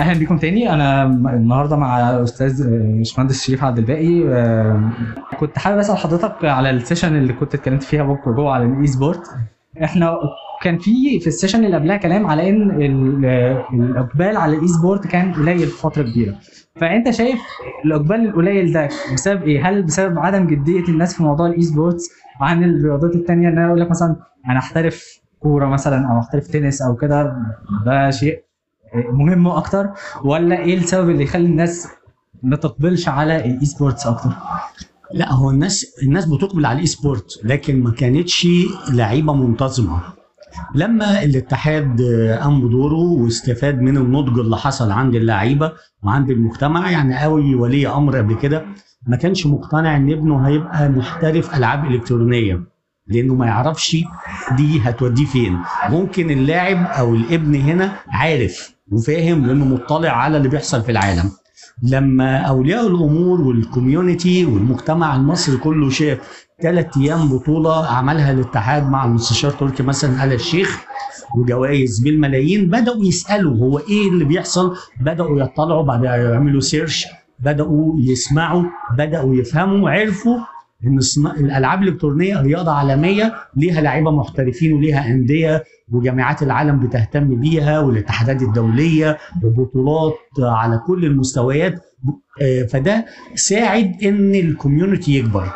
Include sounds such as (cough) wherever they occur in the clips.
أهلا بكم تاني. أنا النهارده مع أستاذ آه، باشمهندس شريف عبد الباقي. آه، كنت حابب أسأل حضرتك على ال session اللي كنت اتكلمت فيها بكره جوه على ال e-sport إحنا كان في في ال session اللي قبلها كلام على إن ال- الإقبال على ال e-sport كان قليل فترة كبيرة. فأنت شايف الإقبال القليل ده بسبب إيه؟ هل بسبب عدم جدية الناس في موضوع ال e-sports عن الرياضات التانية؟ إن أنا أقول لك مثلا أنا أحترف كورة مثلا أو أحترف تنس أو كده ده شيء مهم أكتر ولا إيه السبب اللي يخلي الناس ما تقبلش على ال e-sports أكتر؟ لا هو الناس الناس بتقبل على ال e-sport لكن ما كانتش لعيبة منتظمة لما الاتحاد قام بدوره واستفاد من النضج اللي حصل عند اللعيبة وعند المجتمع يعني قوي ولي أمر قبل كده ما كانش مقتنع إن ابنه هيبقى محترف ألعاب إلكترونية لأنه ما يعرفش دي هتوديه فين ممكن اللاعب أو الابن هنا عارف وفاهم لأنه مطلع على اللي بيحصل في العالم. لما أولياء الأمور وال community والمجتمع المصري كله شاف ثلاث أيام بطولة عملها الاتحاد مع المستشار تركي مثلا آل الشيخ وجوائز بالملايين بدأوا يسألوا هو إيه اللي بيحصل؟ بدأوا يطلعوا بعد يعملوا search بدأوا يسمعوا بدأوا يفهموا عرفوا إن الألعاب الإلكترونية رياضة عالمية ليها لعيبه محترفين وليها أندية وجامعات العالم بتهتم بيها والاتحادات الدولية وبطولات على كل المستويات. آه، فده ساعد إن الكوميونتي يكبر.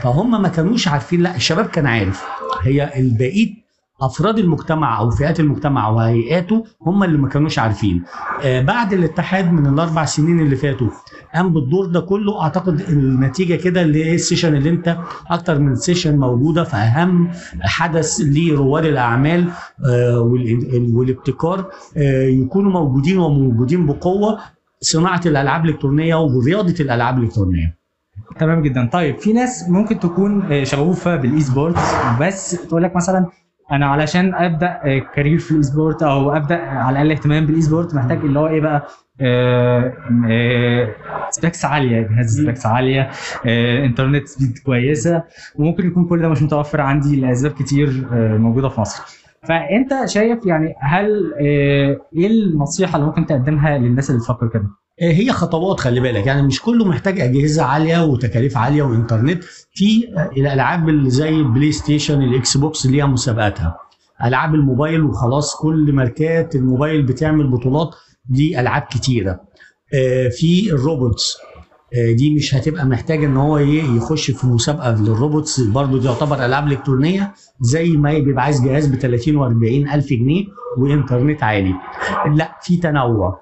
فهم ما كانوش عارفين لا الشباب كان عارف. هي البقيه افراد المجتمع أو فئات المجتمع وهيئاته هم اللي ما كانوش عارفين. آه بعد الاتحاد من الاربع سنين اللي فاتوا قام بالدور ده كله. اعتقد النتيجة كده اللي هي ال session اللي انت أكتر من session موجودة في اهم حدث لرواد الأعمال آه والابتكار آه يكونوا موجودين وموجودين بقوة صناعة الألعاب الإلكترونية ورياضة الألعاب الإلكترونية. تمام جدا. طيب في ناس ممكن تكون آه، شغوفة بال e-sports بس تقول لك مثلا أنا علشان ابدا آه، career في ال e-sport أو ابدا على الاقل اهتمام بال e-sport محتاج اللي هو إيه بقى؟ آه، آه، specs عالية جهاز specs عالية آه، انترنت speed كويسة وممكن يكون كل ده مش متوفر عندي لأسباب كتير آه، موجودة في مصر. فأنت شايف يعني هل آه، إيه النصيحة اللي ممكن تقدمها للناس اللي بتفكر كده؟ آه، هي خطوات خلي بالك. يعني مش كله محتاج أجهزة عالية وتكاليف عالية وإنترنت. في آه، الالعاب اللي زي البلاي ستيشن الاكس بوكس ليها مسابقاتها. ألعاب الموبايل وخلاص كل ماركات الموبايل بتعمل بطولات. دي ألعاب كتيرة. آه، في الروبوتس. دي مش هتبقى محتاج إن هو يخش في مسابقة للروبوتس. برضو دي تعتبر ألعاب إلكترونية زي ما بيبقى عايز جهاز ب 30 و40 ألف جنيه وإنترنت عالي. لا في تنوع.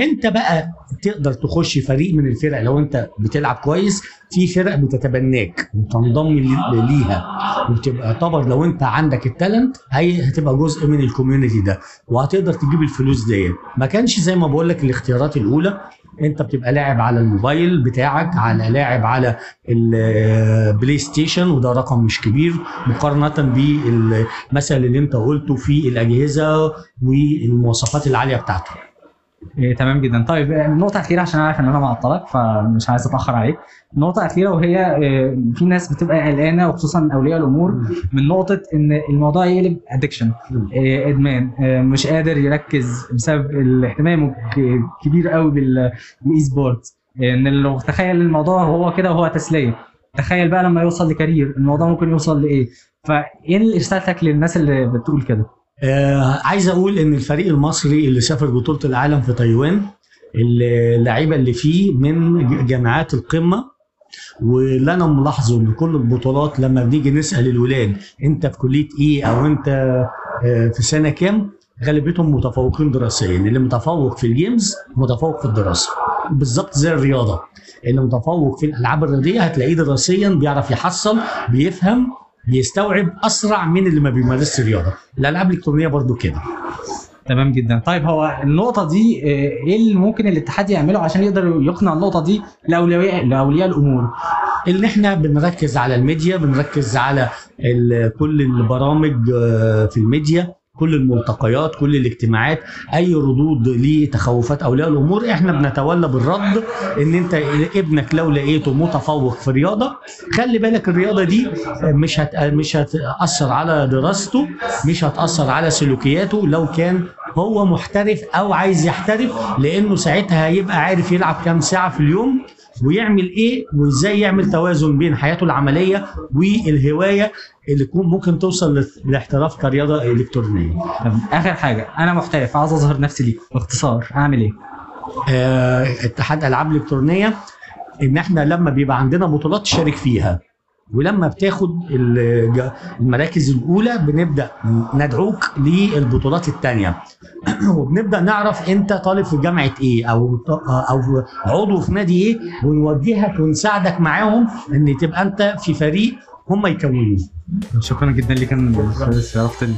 انت بقى تقدر تخش فريق من الفرق لو انت بتلعب كويس في فرق بتتبناك وتنضم لي- ليها وتبقى يعتبر لو انت عندك ال talent هي هتبقى جزء من ال community ده وهتقدر تجيب الفلوس ديت. ما كانش زي ما بقول لك الاختيارات الأولى انت بتبقى لاعب على الموبايل بتاعك على لاعب على البلاي ستيشن وده رقم مش كبير مقارنة بالمثل اللي انت قلته في الأجهزة والمواصفات العالية بتاعته. إيه تمام جدا. طيب آه، النقطة الأخيرة عشان أنا عارف إن أنا معطلك فمش عايز أتأخر عليك. النقطة الأخيرة وهي آه، في ناس بتبقى قلقانة وخصوصا أولياء الأمور من نقطة إن الموضوع يقلب addiction إدمان آه، مش قادر يركز بسبب الاهتمام الكبير قوي بال- بال e-sport آه، إن لو تخيل الموضوع هو كده وهو تسلية. تخيل بقى لما يوصل ل career الموضوع ممكن يوصل لإيه؟ فإيه رسالتك للناس اللي بتقول كده؟ آه عايز أقول إن الفريق المصري اللي سافر بطولة العالم في تايوان اللعيبة اللي فيه من جامعات القمة واللي أنا ملاحظه إن كل البطولات لما بنيجي نسأل الولاد أنت في كلية إيه؟ أو أنت آه، في سنة كام؟ غالبيتهم متفوقين دراسيا. اللي متفوق في الجيمز متفوق في الدراسة. بالظبط زي الرياضة. اللي متفوق في الألعاب الرياضية هتلاقيه دراسيا بيعرف يحصل بيفهم بيستوعب أسرع من اللي ما بيمارسش رياضة. الالعاب الالكترونيه برضو كده. تمام جدا. طيب هو النقطة دي آه، إيه اللي ممكن الاتحاد يعمله عشان يقدر يقنع النقطة دي لأولياء لأولياء الأمور؟ إن إحنا بنركز على الميديا بنركز على كل البرامج آه، في الميديا. كل الملتقيات كل الاجتماعات أي ردود لتخوفات أولياء الأمور إحنا بنتولى بالرد إن أنت ابنك لو لقيته متفوق في رياضة خلي بالك الرياضة دي مش هت مش هتأثر على دراسته مش هتأثر على سلوكياته لو كان هو محترف أو عايز يحترف لأنه ساعتها هيبقى عارف يلعب كام ساعة في اليوم ويعمل إيه وازاي يعمل توازن بين حياته العملية والهواية اللي ممكن توصل للاحتراف كرياضة الكترونيه. طب آخر حاجة أنا محترف عاوز أظهر نفسي ليكم باختصار أعمل إيه؟ آه، اتحاد ألعاب الالكترونيه إن إحنا لما بيبقى عندنا بطولات تشارك فيها ولما بتاخد المراكز الأولى بنبدأ ندعوك للبطولات الثانية (clears throat) وبنبدأ نعرف أنت طالب في جامعة إيه أو أو عضو في نادي إيه ونوجهك ونساعدك معاهم إن تبقى أنت في فريق هم يكونوه شكرا جدا ليك يا أستاذ